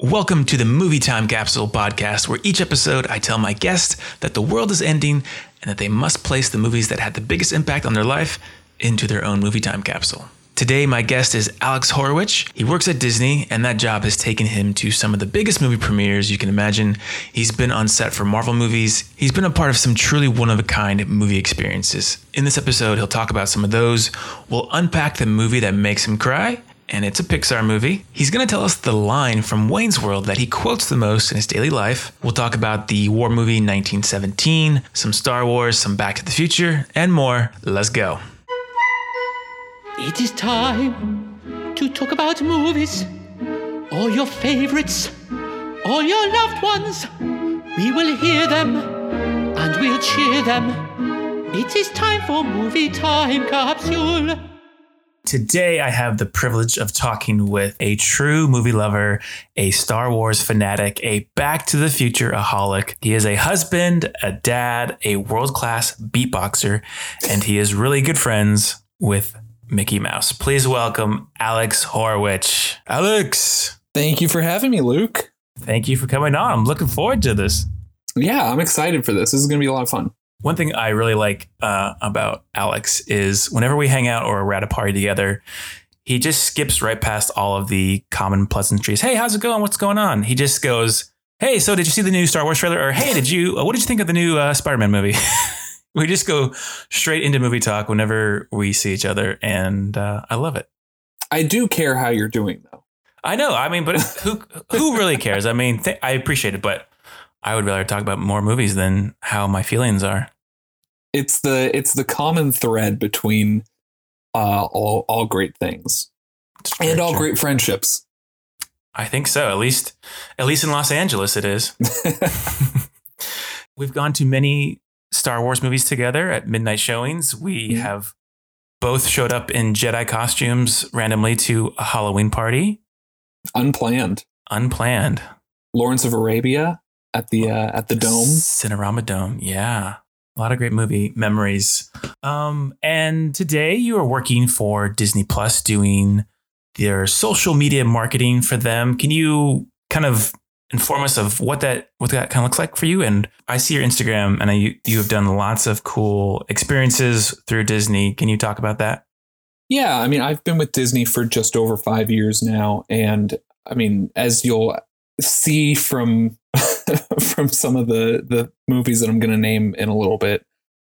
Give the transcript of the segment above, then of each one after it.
Welcome to the Movie Time Capsule podcast, where each episode I tell my guest that the world is ending and that they must place the movies that had the biggest impact on their life into their own movie time capsule. Today, my guest is Alex Horowitz. He works at Disney, and that job has taken him to some of the biggest movie premieres you can imagine. He's been on set for Marvel movies. He's been a part of some truly one of a kind movie experiences. In this episode, he'll talk about some of those. We'll unpack the movie that makes him cry and it's a Pixar movie. He's going to tell us the line from Wayne's World that he quotes the most in his daily life. We'll talk about the war movie 1917, some Star Wars, some Back to the Future, and more. Let's go. It is time to talk about movies, all your favorites, all your loved ones. We will hear them and we'll cheer them. It is time for Movie Time Capsule. Today, I have the privilege of talking with a true movie lover, a Star Wars fanatic, a Back to the Future aholic. He is a husband, a dad, a world class beatboxer, and he is really good friends with Mickey Mouse. Please welcome Alex Horowitz. Alex, Thank you for having me, Luke. thank you for coming on. I'm looking forward to this. Yeah, I'm excited for this. This is going to be a lot of fun. One thing I really like uh, about Alex is whenever we hang out or we're at a party together, he just skips right past all of the common pleasantries. Hey, how's it going? What's going on? He just goes, Hey, so did you see the new Star Wars trailer? Or Hey, did you? What did you think of the new uh, Spider-Man movie? we just go straight into movie talk whenever we see each other, and uh, I love it. I do care how you're doing, though. I know. I mean, but who who really cares? I mean, th- I appreciate it, but I would rather talk about more movies than how my feelings are. It's the it's the common thread between uh, all all great things and all great friendships. I think so. At least, at least in Los Angeles, it is. We've gone to many Star Wars movies together at midnight showings. We Mhm. have both showed up in Jedi costumes randomly to a Halloween party, Unplanned. unplanned. Lawrence of Arabia at the uh, at the dome. Cinerama Dome. Yeah. A lot of great movie memories. Um, and today you are working for Disney Plus doing their social media marketing for them. Can you kind of inform us of what that what that kind of looks like for you? And I see your Instagram and I, you you have done lots of cool experiences through Disney. Can you talk about that? Yeah, I mean, I've been with Disney for just over five years now, and I mean, as you'll see from from some of the the movies that I'm going to name in a little bit,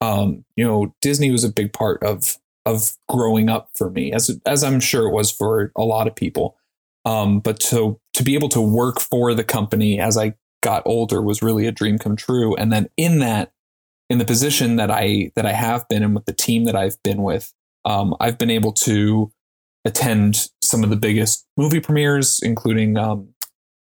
um, you know, Disney was a big part of of growing up for me, as as I'm sure it was for a lot of people. Um, but to to be able to work for the company as I got older was really a dream come true. And then in that, in the position that I that I have been and with the team that I've been with, um, I've been able to attend some of the biggest movie premieres, including um,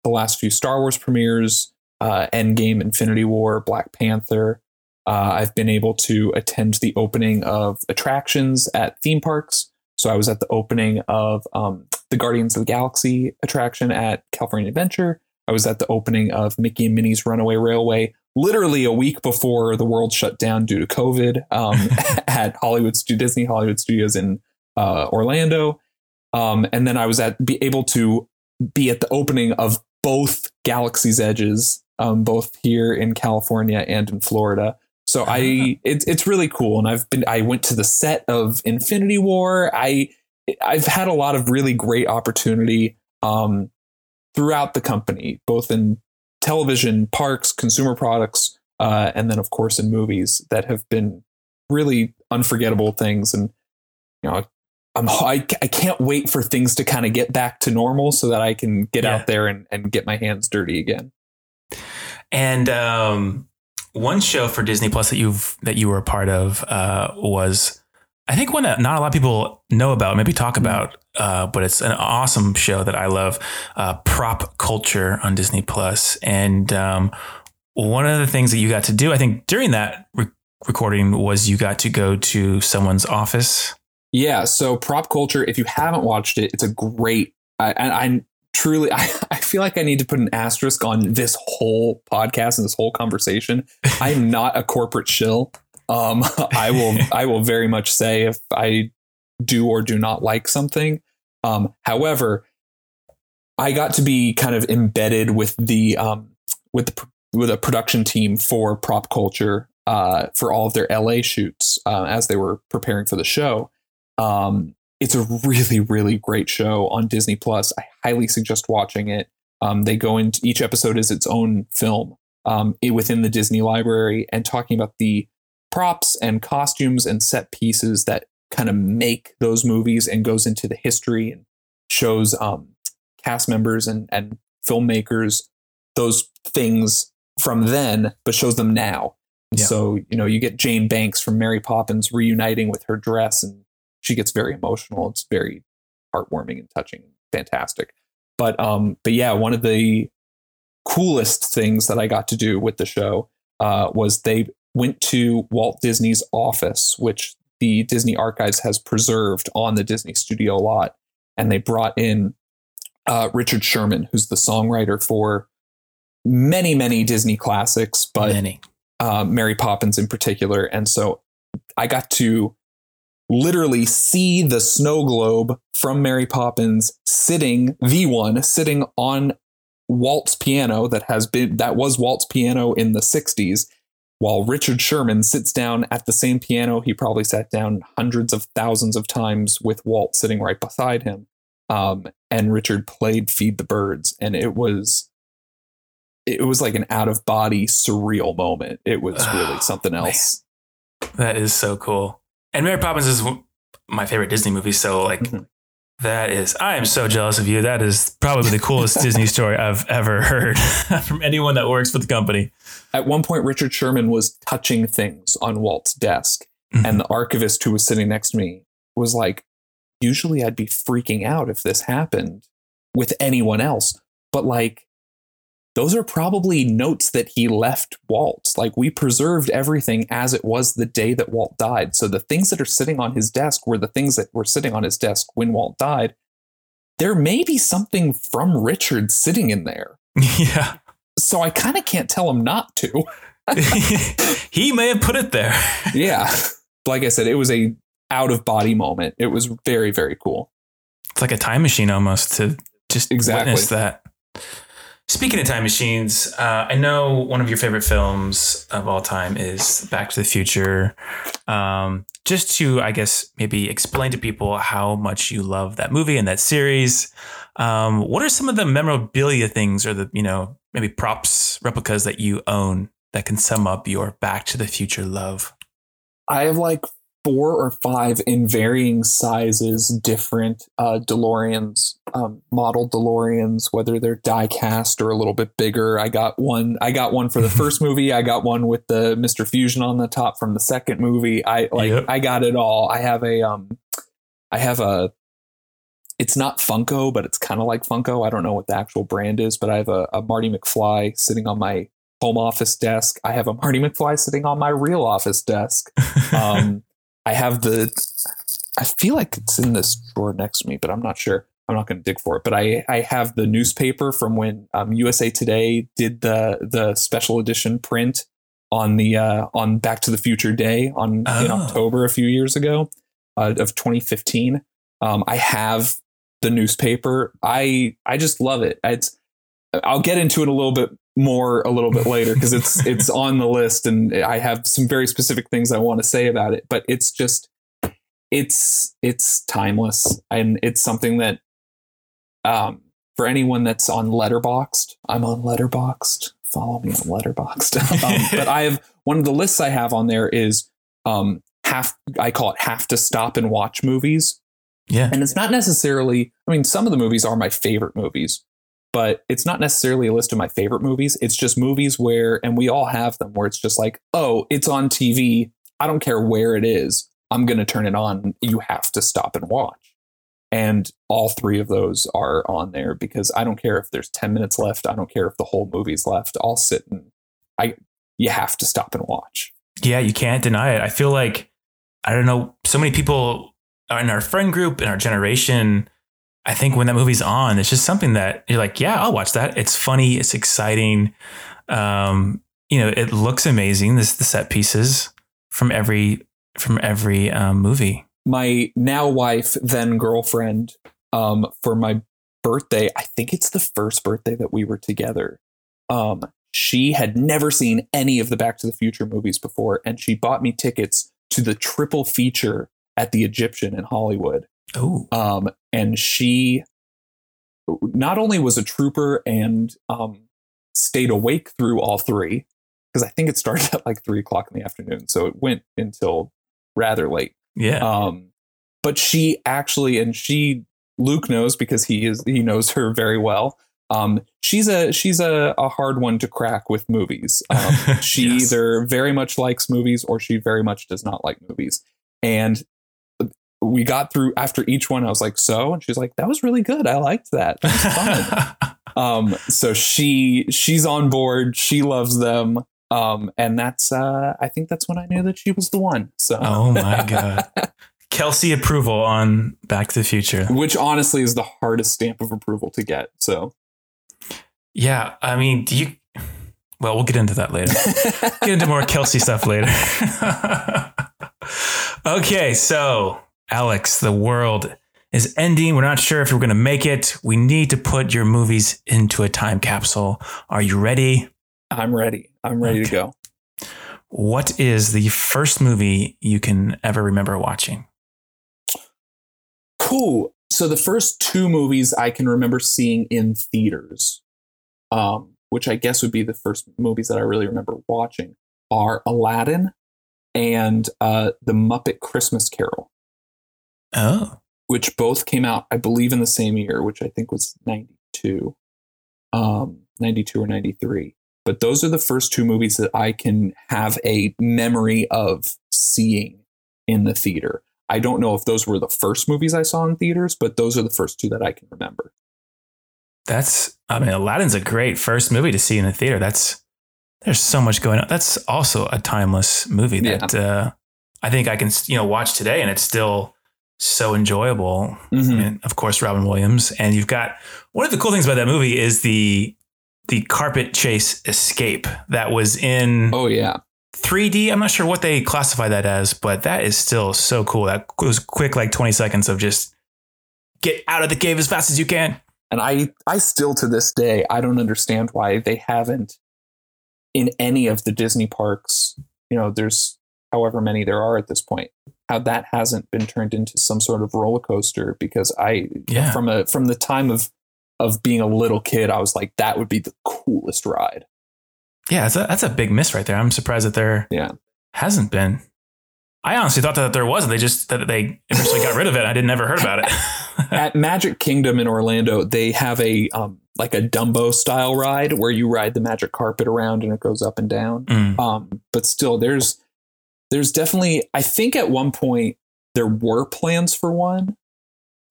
the last few Star Wars premieres, uh, Endgame, Infinity War, Black Panther. Uh, I've been able to attend the opening of attractions at theme parks. So I was at the opening of um, the Guardians of the Galaxy attraction at California Adventure. I was at the opening of Mickey and Minnie's Runaway Railway literally a week before the world shut down due to COVID um, at Hollywood Disney Hollywood Studios in uh, Orlando. Um, and then I was at be able to be at the opening of both Galaxy's Edges, um, both here in California and in Florida. So I it's it's really cool, and I've been I went to the set of Infinity War. I I've had a lot of really great opportunity um, throughout the company, both in television, parks, consumer products, uh, and then of course in movies that have been really unforgettable things. And you know, I'm I, I can't wait for things to kind of get back to normal so that I can get Yeah. out there and, and get my hands dirty again. And um, one show for Disney Plus that you've that you were a part of uh, was, I think, one that not a lot of people know about, maybe talk about, uh, but it's an awesome show that I love, uh, Prop Culture on Disney Plus. And um, one of the things that you got to do, I think, during that re- recording was you got to go to someone's office. Yeah. So prop culture, if you haven't watched it, it's a great. I, and I truly, I, I feel like I need to put an asterisk on this whole podcast and this whole conversation. I'm not a corporate shill. Um, I will, I will very much say if I do or do not like something. Um, however, I got to be kind of embedded with the um, with the with a production team for prop culture uh, for all of their LA shoots uh, as they were preparing for the show. Um, it's a really really great show on Disney Plus. I highly suggest watching it. Um, they go into each episode is its own film um, within the Disney library and talking about the props and costumes and set pieces that kind of make those movies and goes into the history and shows um, cast members and, and filmmakers those things from then, but shows them now. Yeah. So, you know, you get Jane Banks from Mary Poppins reuniting with her dress and she gets very emotional. It's very heartwarming and touching, fantastic. But um, but yeah, one of the coolest things that I got to do with the show uh, was they went to Walt Disney's office, which the Disney Archives has preserved on the Disney Studio lot, and they brought in uh, Richard Sherman, who's the songwriter for many, many Disney classics, but many. Uh, Mary Poppins in particular. And so I got to literally see the snow globe from Mary Poppins sitting, the one sitting on Walt's piano that has been that was Walt's piano in the 60s while Richard Sherman sits down at the same piano he probably sat down hundreds of thousands of times with Walt sitting right beside him. Um, and Richard played Feed the Birds, and it was it was like an out of body surreal moment. It was really oh, something else. Man. That is so cool. And Mary Poppins is my favorite Disney movie, so like mm-hmm. That is, I am so jealous of you. That is probably the coolest Disney story I've ever heard from anyone that works for the company. At one point, Richard Sherman was touching things on Walt's desk, mm-hmm. and the archivist who was sitting next to me was like, Usually I'd be freaking out if this happened with anyone else, but like, those are probably notes that he left Walt. Like we preserved everything as it was the day that Walt died. So the things that are sitting on his desk were the things that were sitting on his desk when Walt died. There may be something from Richard sitting in there. Yeah. So I kind of can't tell him not to. he may have put it there. yeah. Like I said, it was a out of body moment. It was very, very cool. It's like a time machine almost to just exactly. witness that. Speaking of time machines, uh, I know one of your favorite films of all time is Back to the Future. Um, just to, I guess, maybe explain to people how much you love that movie and that series. Um, what are some of the memorabilia things or the, you know, maybe props, replicas that you own that can sum up your Back to the Future love? I have like four or five in varying sizes, different uh, DeLoreans, um, model DeLoreans, whether they're die cast or a little bit bigger. I got one. I got one for the first movie. I got one with the Mister Fusion on the top from the second movie. I like. Yep. I got it all. I have a. Um, I have a. It's not Funko, but it's kind of like Funko. I don't know what the actual brand is, but I have a, a Marty McFly sitting on my home office desk. I have a Marty McFly sitting on my real office desk. Um, I have the. I feel like it's in this drawer next to me, but I'm not sure. I'm not going to dig for it. But I I have the newspaper from when um, USA Today did the the special edition print on the uh, on Back to the Future Day on oh. in October a few years ago uh, of 2015. Um, I have the newspaper. I I just love it. It's I'll get into it a little bit more a little bit later because it's it's on the list and I have some very specific things I want to say about it. But it's just it's it's timeless and it's something that um for anyone that's on Letterboxd, I'm on Letterboxd. Follow me on Letterboxd. um, but I have one of the lists I have on there is um have I call it have to stop and watch movies. Yeah. And it's not necessarily I mean some of the movies are my favorite movies, but it's not necessarily a list of my favorite movies. It's just movies where, and we all have them, where it's just like, oh, it's on TV. I don't care where it is. I'm going to turn it on. You have to stop and watch. And all three of those are on there because I don't care if there's 10 minutes left. I don't care if the whole movie's left. I'll sit and I, you have to stop and watch. Yeah, you can't deny it. I feel like, I don't know, so many people in our friend group, in our generation, I think when that movie's on, it's just something that you're like, yeah, I'll watch that. It's funny, it's exciting. Um, you know, it looks amazing. This the set pieces from every from every um, movie. My now wife, then girlfriend, um, for my birthday, I think it's the first birthday that we were together. Um, she had never seen any of the Back to the Future movies before, and she bought me tickets to the triple feature at the Egyptian in Hollywood. Oh, Um, and she not only was a trooper and um, stayed awake through all three, because I think it started at like three o'clock in the afternoon, so it went until rather late. yeah. Um, but she actually, and she Luke knows because he is he knows her very well. Um, she's a she's a, a hard one to crack with movies. Um, she Yes. either very much likes movies or she very much does not like movies. And we got through after each one. I was like, so, and she's like, that was really good. I liked that. That was fun. um, so she she's on board. She loves them. Um, and that's uh, I think that's when I knew that she was the one. So oh my god. Kelsey approval on Back to the Future. which honestly is the hardest stamp of approval to get. So Yeah, I mean, do you? Well, we'll get into that later. get into more Kelsey stuff later. okay, so Alex, the world is ending. We're not sure if we're going to make it. We need to put your movies into a time capsule. Are you ready? I'm ready. I'm ready to go. What is the first movie you can ever remember watching? Cool. So the first two movies I can remember seeing in theaters, um, which I guess would be the first movies that I really remember watching, are Aladdin and uh, The Muppet Christmas Carol, Oh, which both came out, I believe, in the same year, which I think was 92, um, 92 or 93. But those are the first two movies that I can have a memory of seeing in the theater. I don't know if those were the first movies I saw in theaters, but those are the first two that I can remember. that's, I mean, Aladdin's a great first movie to see in the theater. That's, there's so much going on. That's also a timeless movie that uh, I think I can, you know, watch today and it's still so enjoyable. Mhm. And of course, Robin Williams. And you've got one of the cool things about that movie is the, the carpet chase escape that was in Oh yeah, 3D. I'm not sure what they classify that as, but that is still so cool. That was quick, like 20 seconds of just get out of the cave as fast as you can. and I I still to this day I don't understand why they haven't in any of the Disney parks. You know, there's however many there are at this point. How that hasn't been turned into some sort of roller coaster because I Yeah. from a from the time of of being a little kid I was like that would be the coolest ride. Yeah, that's a, that's a big miss right there. I'm surprised that there Yeah. hasn't been. I honestly thought that there was. They just that they eventually got rid of it. I didn't ever heard about it. At Magic Kingdom in Orlando, they have a um like a Dumbo style ride where you ride the magic carpet around and it goes up and down. Mm. um but still there's there's definitely i think at one point there were plans for one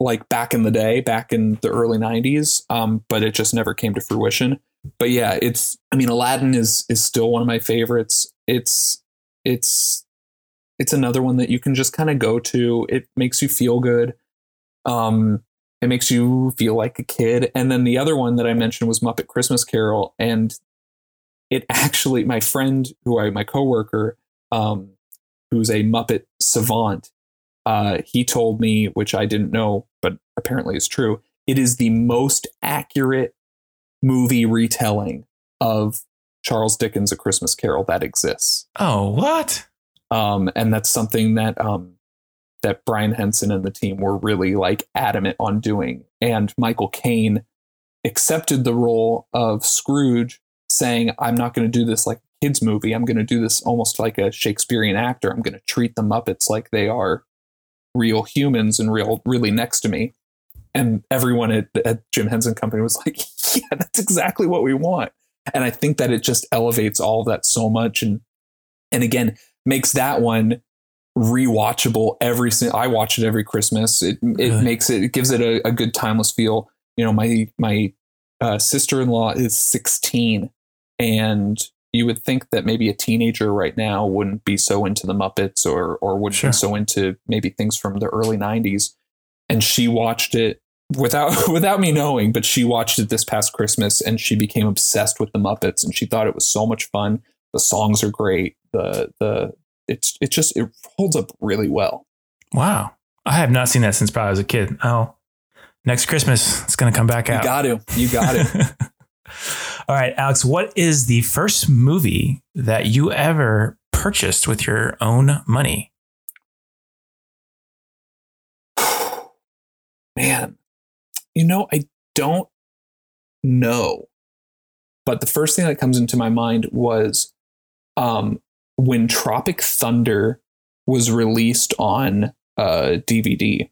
like back in the day back in the early 90s um but it just never came to fruition. But yeah it's i mean aladdin is is still one of my favorites. It's it's it's another one that you can just kind of go to. It makes you feel good. Um it makes you feel like a kid. And then the other one that i mentioned was muppet christmas carol and it actually my friend who I my coworker um who's a Muppet savant. Uh he told me which I didn't know but apparently is true it is the most accurate movie retelling of Charles Dickens A Christmas Carol that exists. Oh, what? um and that's something that um that Brian Henson and the team were really like adamant on doing. And Michael Caine accepted the role of Scrooge saying I'm not going to do this like kids movie I'm going to do this almost like a Shakespearean actor I'm going to treat the Muppets like they are real humans and real really next to me and everyone at, at Jim Henson Company was like yeah that's exactly what we want and I think that it just elevates all that so much and and again makes that one rewatchable every single I watch it every Christmas. It it makes it it gives it a, a good timeless feel. You know, my my uh, sister in law is 16 and you would think that maybe a teenager right now wouldn't be so into the Muppets or or wouldn't Sure. be so into maybe things from the early 90s. And she watched it without without me knowing, but she watched it this past Christmas and she became obsessed with the Muppets and she thought it was so much fun. The songs are great. The the it's it just it holds up really well. Wow. I have not seen that since probably I was a kid. I'll Next Christmas, it's going to come back out. You got to. You got to. All right, Alex, what is the first movie that you ever purchased with your own money? Man, you know, I don't know. But the first thing that comes into my mind was um, when Tropic Thunder was released on uh, DVD.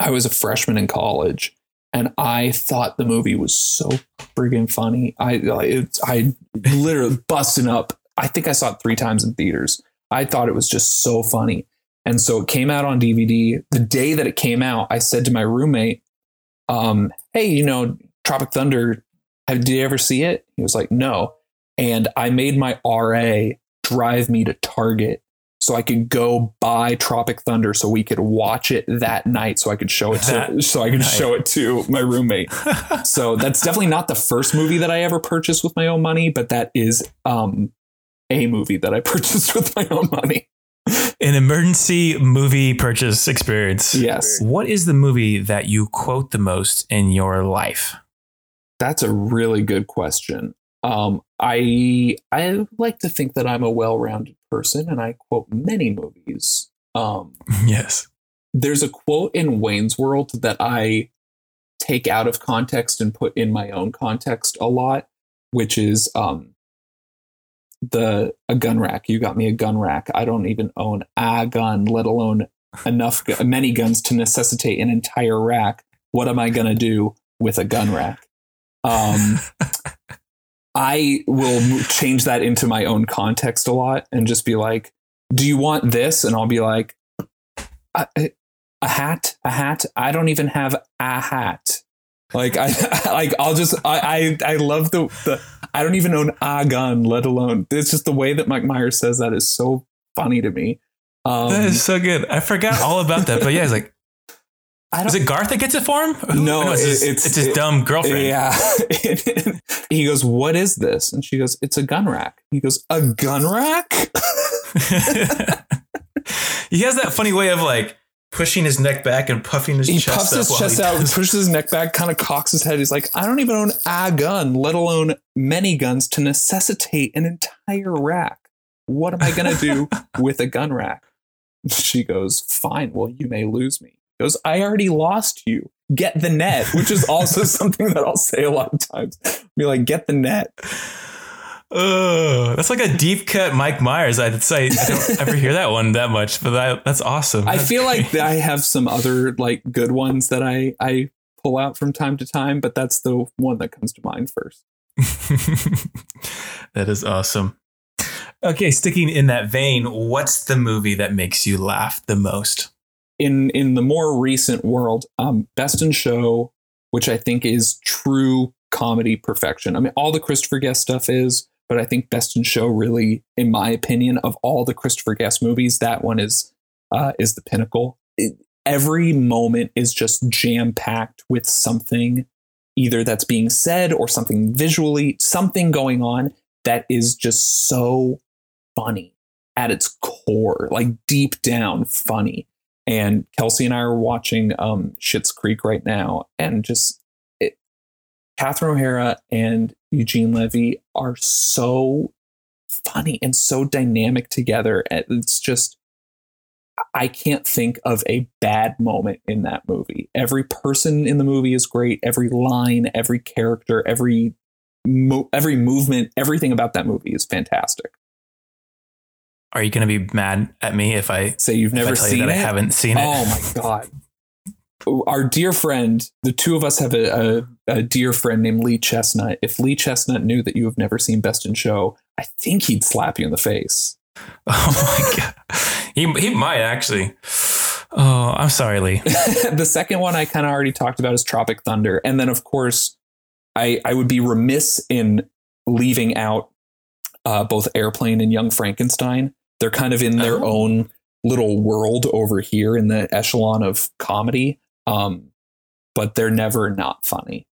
I was a freshman in college, and I thought the movie was so friggin' funny. I it, I literally busting up. I think I saw it three times in theaters. I thought it was just so funny. And so it came out on DVD. The day that it came out, I said to my roommate, um, hey, you know, Tropic Thunder, have, did you ever see it? He was like, no. And I made my RA drive me to Target so I could go buy Tropic Thunder so we could watch it that night so I could show it to so I could night. show it to my roommate. so that's definitely not the first movie that I ever purchased with my own money, but that is um a movie that I purchased with my own money. An emergency movie purchase experience. Yes. What is the movie that you quote the most in your life? That's a really good question. Um, I I like to think that I'm a well-rounded person, and I quote many movies. Um, Yes. there's a quote in Wayne's World that I take out of context and put in my own context a lot, which is um, the a gun rack. You got me a gun rack. I don't even own a gun, let alone enough many guns to necessitate an entire rack. What am I gonna do with a gun rack? Um, I will change that into my own context a lot and just be like, "Do you want this?" And I'll be like, "A, a hat, a hat. I don't even have a hat. Like I, like I'll just I I, I love the the I don't even own a gun, let alone it's just the way that Mike Myers says that is so funny to me. Um, that is so good. I forgot all about that. But yeah, it's like, is it Garth that gets it for him? Who- No, it's, his, it's, it's- his it- dumb girlfriend. Yeah. he goes, What is this? And she goes, It's a gun rack. He goes, A gun rack? he has that funny way of like pushing his neck back and puffing his he chest puffs up his while chest he out, does- pushes his neck back, kind of cocks his head. He's like, I don't even own a gun, let alone many guns to necessitate an entire rack. What am I going to do with a gun rack? She goes, Fine. Well, you may lose me. He goes, I already lost you. Get the net, which is also something that I'll say a lot of times. Be like, Get the net. Oh, that's like a deep cut Mike Myers. I'd say I don't ever hear that one that much, but that, that's awesome. I That's feel like. I have some other like good ones that I I pull out from time to time, but that's the one that comes to mind first. that is awesome. Okay, sticking in that vein, what's the movie that makes you laugh the most? In in the more recent world, um, Best in Show, which I think is true comedy perfection. I mean, all the Christopher Guest stuff is, but I think Best in Show really, in my opinion, of all the Christopher Guest movies, that one is uh, is the pinnacle. It- every moment is just jam packed with something, either that's being said or something visually, something going on that is just so funny at its core, like deep down funny. And Kelsey and I are watching um, Schitt's Creek right now, and just it, Catherine O'Hara and Eugene Levy are so funny and so dynamic together. It's just I can't think of a bad moment in that movie. Every person in the movie is great. Every line, every character, every mo- every movement, everything about that movie is fantastic. Are you going to be mad at me if I, Say you've never tell seen you that it? I haven't seen it? Oh my god. Our dear friend, the two of us have a, a, a dear friend named Lee Chestnut. If Lee Chestnut knew that you have never seen Best in Show, I think he'd slap you in the face. Oh my god, he he might actually. Oh, I'm sorry, Lee. the second one I kind of already talked about is Tropic Thunder. And then, of course, I, I would be remiss in leaving out uh, both Airplane and Young Frankenstein. They're kind of in their Oh. own little world over here in the echelon of comedy, um, but they're never not funny.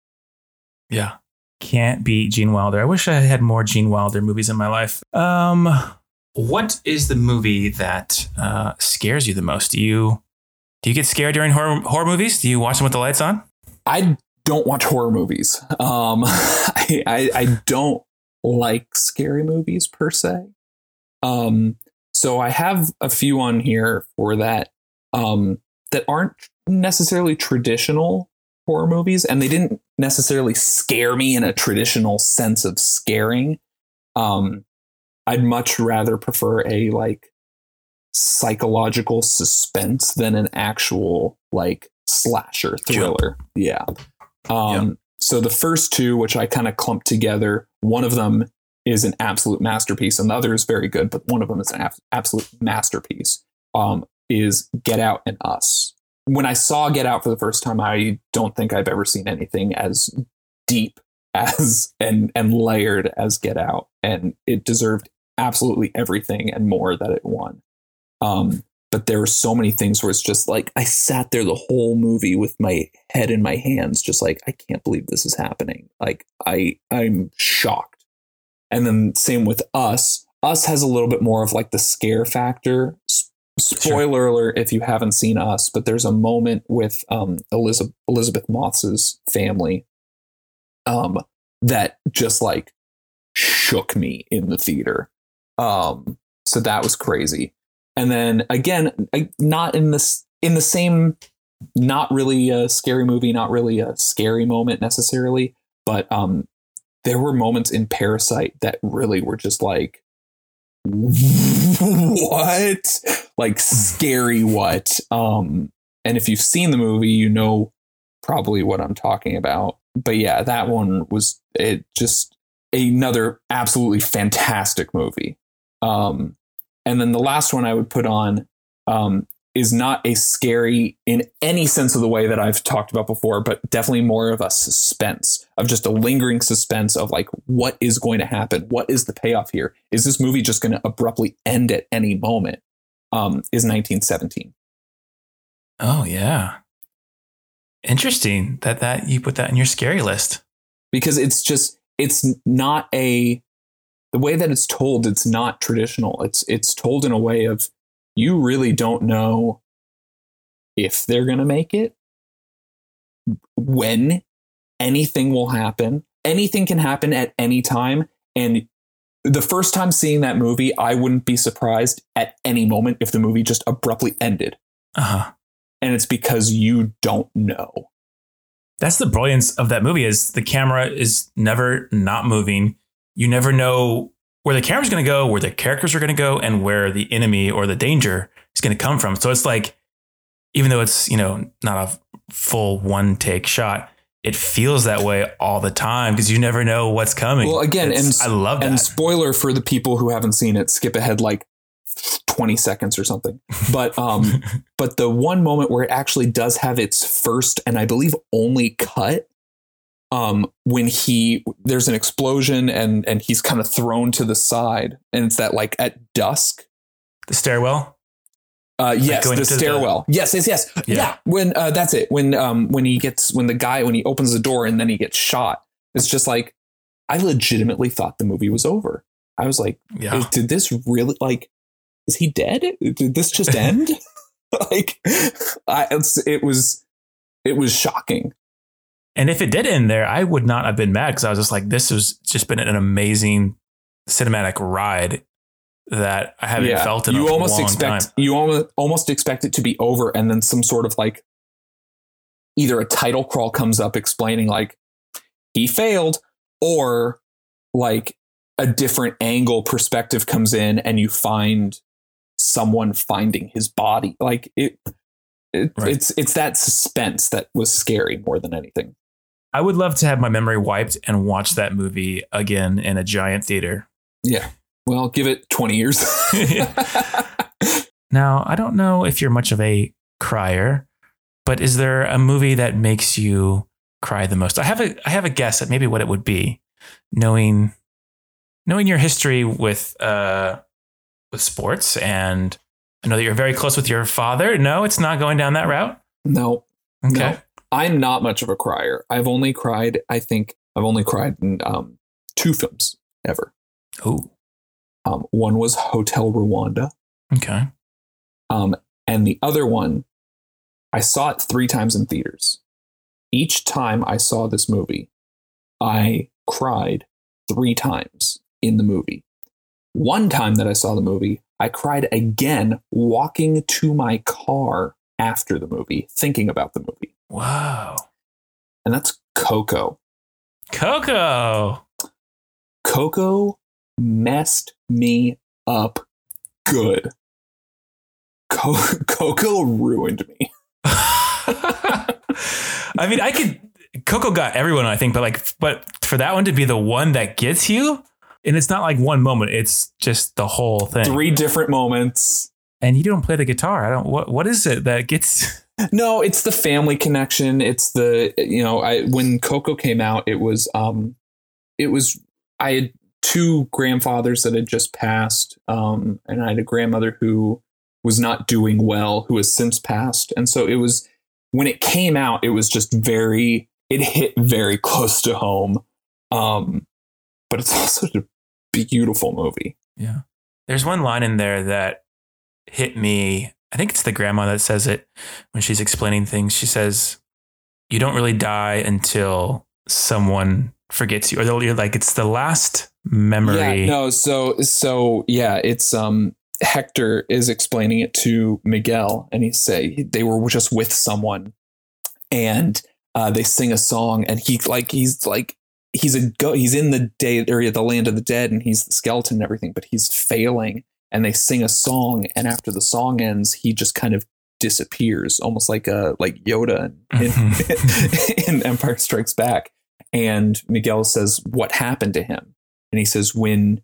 Yeah, can't beat Gene Wilder. I wish I had more Gene Wilder movies in my life. Um, what is the movie that uh, scares you the most? Do you Do you get scared during horror horror movies? Do you watch them with the lights on? I don't watch horror movies. Um, I, I, I don't like scary movies per se. Um, so I have a few on here for that um, that aren't necessarily traditional horror movies, and they didn't necessarily scare me in a traditional sense of scaring. Um, I'd much rather prefer a like psychological suspense than an actual like slasher thriller. Yeah. Um, So the first two, which I kind of clumped together, one of them is an absolute masterpiece, and the other is very good, but one of them is an ab- absolute masterpiece. Um, is Get Out and Us. When I saw Get Out for the first time, I don't think I've ever seen anything as deep as and and layered as Get Out, and it deserved absolutely everything and more that it won. Um, but there were so many things where it's just like I sat there the whole movie with my head in my hands, just like I can't believe this is happening. Like I I'm shocked. And then same with us. Us has a little bit more of like the scare factor. S- Spoiler alert if you haven't seen us, but there's a moment with um, Elisabeth Elisabeth Moss's family um, that just like shook me in the theater. Um, so that was crazy. And then again, I, not in this in the same, not really a scary movie, not really a scary moment necessarily, but um, there were moments in Parasite that really were just like, what? Like scary what? Um, and if you've seen the movie, you know probably what I'm talking about. But yeah, that one was it just another absolutely fantastic movie. Um, and then the last one I would put on um, is not a scary in any sense of the way that I've talked about before, but definitely more of a suspense of just a lingering suspense of like, what is going to happen? What is the payoff here? Is this movie just going to abruptly end at any moment? Um, is 1917. Oh yeah. Interesting that that you put that in your scary list. Because it's just it's not a the way that it's told, it's not traditional. It's it's told in a way of you really don't know if they're going to make it, when anything will happen. Anything can happen at any time. And the first time seeing that movie, I wouldn't be surprised at any moment if the movie just abruptly ended. Uh-huh. And it's because you don't know. That's the brilliance of that movie is the camera is never not moving. You never know where the camera's going to go, where the characters are going to go, and where the enemy or the danger is going to come from. So it's like, even though it's you know not a full one take shot, it feels that way all the time because you never know what's coming. Well, again, and I love that. And spoiler for the people who haven't seen it, skip ahead like 20 seconds or something. But um but the one moment where it actually does have its first and I believe only cut um when he there's an explosion and and he's kind of thrown to the side and it's that like at dusk the stairwell. uh, yes, the into the- stairwell. yes, yes, yes. Yeah. Yeah. When uh, that's it. When um when he gets when the guy when he opens the door and then he gets shot. It's just like I legitimately thought the movie was over. I was like, Yeah. did this really like? Is he dead? Did this just end? like, I, it's, it was it was shocking. And if it did end there, I would not have been mad because I was just like, this has just been an amazing cinematic ride that I haven't felt in you a almost long expect time. you almost almost expect it to be over, and then some sort of like either a title crawl comes up explaining like he failed, or like a different angle perspective comes in, and you find someone finding his body. Like it, it Right. it's it's that suspense that was scary more than anything. I would love to have my memory wiped and watch that movie again in a giant theater. Yeah. Well, give it twenty years. Now, I don't know if you're much of a crier, but is there a movie that makes you cry the most? I have a I have a guess at maybe what it would be, knowing knowing your history with uh with sports and I know that you're very close with your father. No, it's not going down that route. no, Okay. No, I'm not much of a crier. I've only cried, I think I've only cried in um, two films ever. Oh, Um, one was Hotel Rwanda, okay. um, and the other one I saw it three times in theaters. Each time I saw this movie, I cried three times in the movie. One time that I saw the movie, I cried again walking to my car after the movie, thinking about the movie. Wow. And that's Coco. Coco. Coco messed me up good. Co- Coco ruined me. I mean, I could. Coco got everyone, I think, but like, but for that one to be the one that gets you, and it's not like one moment; it's just the whole thing. Three different moments. And you don't play the guitar. I don't. What What is it that gets? No, it's the family connection. It's the you know, I when Coco came out, it was um, it was I had two grandfathers that had just passed, um, and I had a grandmother who was not doing well, who has since passed, and so it was when it came out, it was just very it hit very close to home. Um, but it's also a beautiful movie. Yeah. There's one line in there that hit me. I think it's the grandma that says it when she's explaining things. She says, "You don't really die until someone forgets you, or you're like it's the last memory." Yeah, no, so so yeah, it's um Hector is explaining it to Miguel, and he say they were just with someone, and uh, they sing a song, and he like he's like he's a go he's in the day area, the land of the dead, and he's the skeleton and everything, but he's failing, and they sing a song, and after the song ends, he just kind of disappears, almost like a like Yoda in, mm-hmm. in Empire Strikes Back, and Miguel says, "What happened to him?" And he says, "When."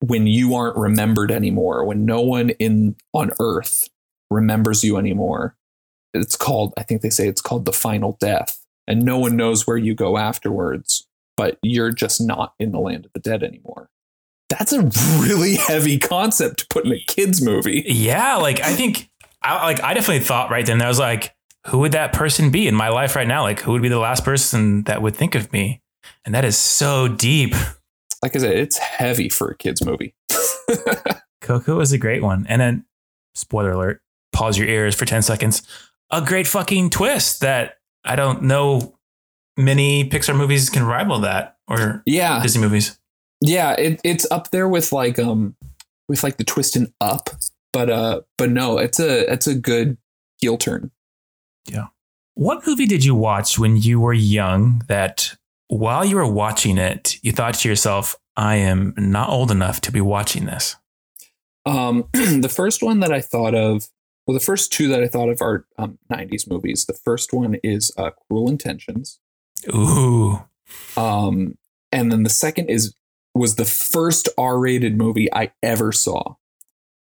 when you aren't remembered anymore, when no one in on earth remembers you anymore, it's called, I think they say it's called the final death. And no one knows where you go afterwards, but you're just not in the land of the dead anymore. That's a really heavy concept to put in a kids movie. Yeah, like I think, I like I definitely thought right then. I was like, who would that person be in my life right now? Like, who would be the last person that would think of me? And that is so deep. Like I said, it's heavy for a kids movie. Coco is a great one. And then, spoiler alert, pause your ears for 10 seconds. A great fucking twist that I don't know many Pixar movies can rival that or yeah. Disney movies. Yeah, it, it's up there with like um with like the twist and up, but uh but no, it's a it's a good heel turn. Yeah. What movie did you watch when you were young that while you were watching it, you thought to yourself, I am not old enough to be watching this? Um, the first one that I thought of, well, the first two that I thought of are um, 90s movies. The first one is uh, Cruel Intentions. Ooh. Um, and then the second is was the first R-rated movie I ever saw.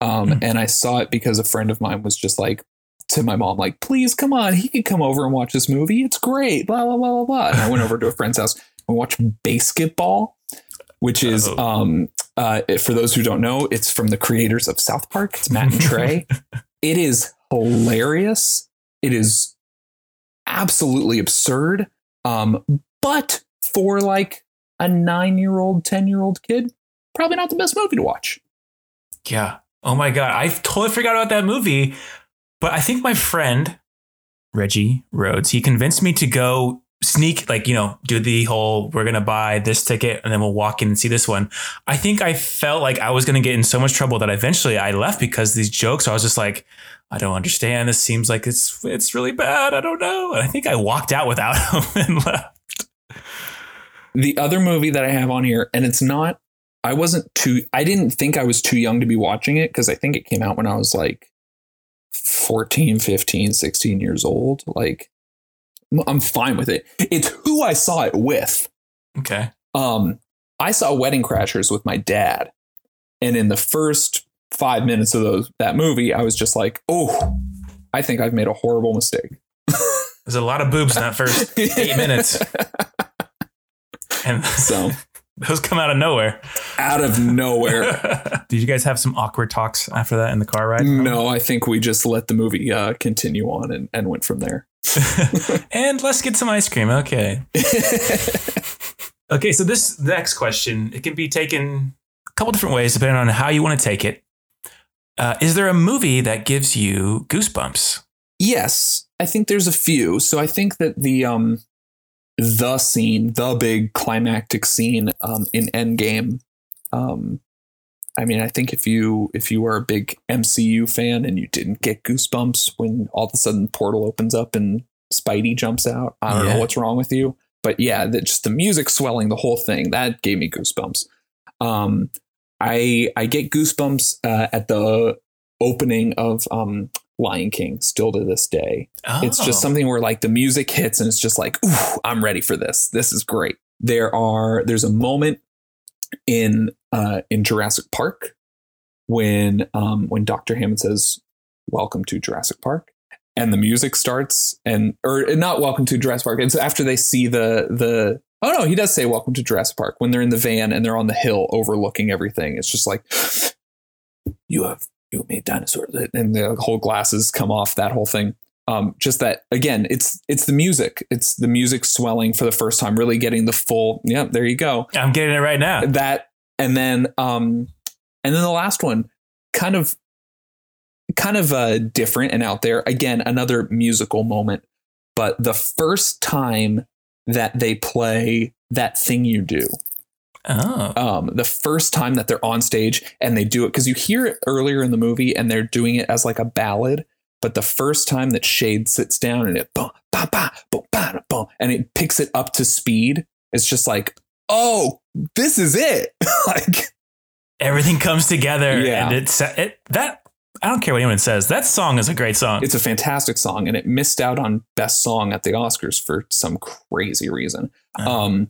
Um, Hmm. and I saw it because a friend of mine was just like to my mom, like, please come on, he could come over and watch this movie. It's great. Blah blah blah blah blah. And I went over to a friend's house and watched BASEketball, which is Oh. um uh for those who don't know, it's from the creators of South Park. It's Matt and Trey. it is hilarious. It is absolutely absurd. Um, but for like a nine year old, 10 year old kid, probably not the best movie to watch. Yeah. Oh my God. I totally forgot about that movie. But I think my friend, Reggie Rhodes, he convinced me to go sneak, like, you know, do the whole we're going to buy this ticket and then we'll walk in and see this one. I think I felt like I was going to get in so much trouble that eventually I left because these jokes, I was just like, I don't understand. This seems like it's it's really bad. I don't know. And I think I walked out without him and left. The other movie that I have on here, and it's not, I wasn't too, I didn't think I was too young to be watching it because I think it came out when I was like 14, 15, 16 years old. Like, I'm fine with it. It's who I saw it with. Okay. Um, I saw Wedding Crashers with my dad, and in the first five minutes of those that movie, I was just like, "Oh, I think I've made a horrible mistake." There's a lot of boobs in that first eight minutes. And So those come out of nowhere. out of nowhere, Did you guys have some awkward talks after that in the car ride? no, I think we just let the movie uh, continue on and, and went from there. and let's get some ice cream. Okay. Okay, so this next question, it can be taken a couple different ways depending on how you want to take it. Uh, is there a movie that gives you goosebumps? yes, I think there's a few. So I think that the um the scene, the big climactic scene um in Endgame, um I mean, I think if you if you are a big MCU fan and you didn't get goosebumps when all of a sudden the portal opens up and Spidey jumps out, I don't Yeah. know what's wrong with you. But yeah, that just the music swelling the whole thing that gave me goosebumps. Um, I I get goosebumps uh, at the opening of um, Lion King still to this day. It's Oh. just something where like the music hits and it's just like, ooh, I'm ready for this. This is great. There are there's a moment in uh, in Jurassic Park when um, when Dr. Hammond says, "Welcome to Jurassic Park," and the music starts, and or not "Welcome to Jurassic Park." It's after they see the the. Oh no, he does say "Welcome to Jurassic Park" when they're in the van and they're on the hill overlooking everything. It's just like you have you made dinosaurs, and the whole glasses come off. That whole thing um, just that again it's it's the music it's the music swelling for the first time really getting the full yeah there you go I'm getting it right now. that and then um and then the last one kind of kind of uh different and out there again another musical moment but the first time that they play that thing you do Oh. um, the first time that they're on stage and they do it because you hear it earlier in the movie and they're doing it as like a ballad but the first time that shade sits down and it boom, ba, ba, boom, ba, da, boom, and it picks it up to speed it's just like oh this is it like Everything comes together. Yeah. And it's it that I don't care what anyone says. That song is a great song. it's a fantastic song and it missed out on best song at the oscars for some crazy reason Uh-huh. um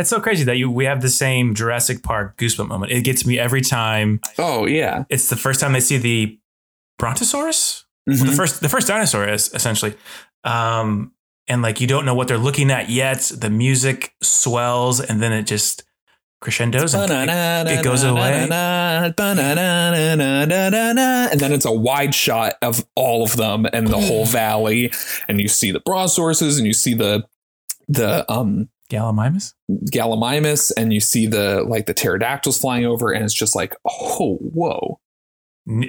That's so crazy that you we have the same Jurassic Park goosebump moment. It gets me every time. oh yeah It's the first time they see the Brontosaurus. Well, the Mhm. first the first dinosaur is essentially. Um and like you don't know what they're looking at yet. The music swells and then it just crescendos and it, it goes away. And then it's a wide shot of all of them and the whole valley. And you see the brontosaurus and you see the the um Gallimimus? gallimimus and you see the like the pterodactyls flying over and it's just like oh whoa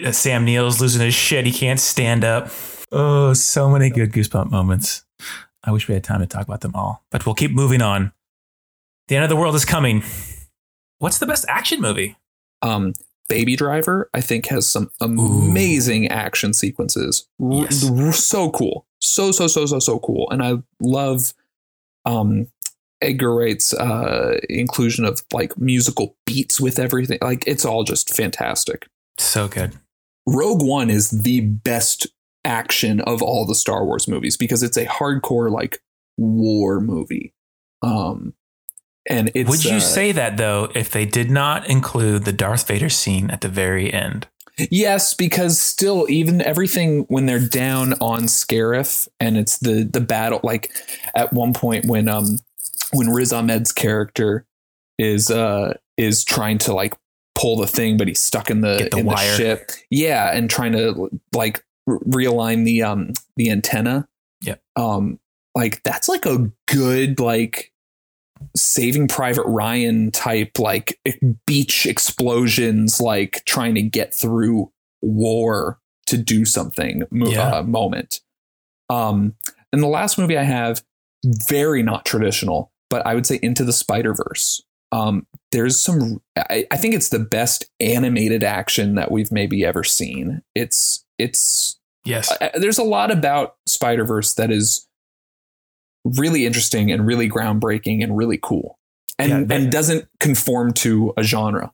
uh, Sam Neill's losing his shit. He can't stand up. Oh, so many good goosebump moments. I wish we had time to talk about them all, but we'll keep moving on. The end of the world is coming. What's the best action movie? um baby driver i think has some amazing action sequences Yes. so cool so so so so so cool and i love um edgar wright's uh inclusion of like musical beats with everything like it's all just fantastic So good. rogue one is the best action of all the star wars movies because it's a hardcore like war movie um and it's Would you uh, say that though if they did not include the Darth Vader scene at the very end? Yes, because still, even everything when they're down on Scarif and it's the the battle, like at one point when um when Riz Ahmed's character is uh is trying to like pull the thing, but he's stuck in the the in wire. the ship, yeah, and trying to like realign the um the antenna. Yep. Um, like that's like a good like saving private ryan type like beach explosions like trying to get through war to do something mo- Yeah. uh, moment um and the last movie i have very not traditional but i would say into the spider verse um there's some I, I think it's the best animated action that we've maybe ever seen it's it's Yes. There's a lot about Spider Verse that is really interesting and really groundbreaking and really cool, and Yeah, that- and doesn't conform to a genre.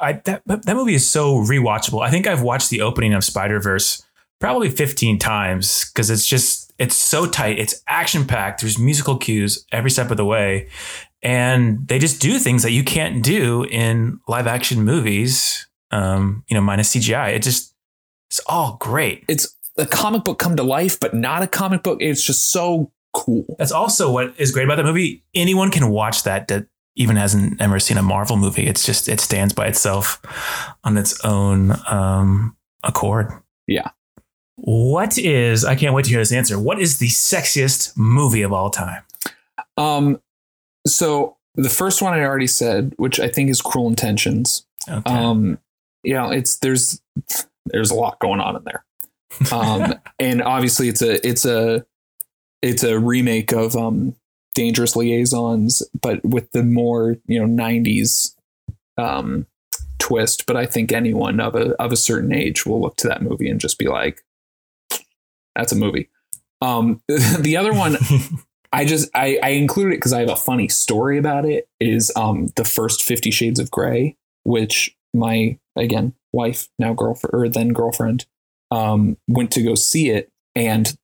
I that that movie is so rewatchable. I think I've watched the opening of Spider Verse probably 15 times because it's just it's so tight. It's action packed. There's musical cues every step of the way, and they just do things that you can't do in live action movies. Um, you know, minus CGI. It just it's all great. It's a comic book come to life, but not a comic book. It's just so cool. That's also what is great about that movie. Anyone can watch that that even hasn't ever seen a Marvel movie. It's just it stands by itself on its own um, accord. Yeah. What is? I can't wait to hear this answer. What is the sexiest movie of all time? Um, so the first one I already said, which I think is Cruel Intentions. Okay. Um, you know, it's there's there's a lot going on in there. Um, and obviously it's a it's a it's a remake of um, Dangerous Liaisons, but with the more you know '90s um, twist. But I think anyone of a of a certain age will look to that movie and just be like, "That's a movie." Um, the other one, I just I, I included it because I have a funny story about it. Is um, the first Fifty Shades of Grey, which my again wife now girlfriend or then girlfriend um, went to go see it, and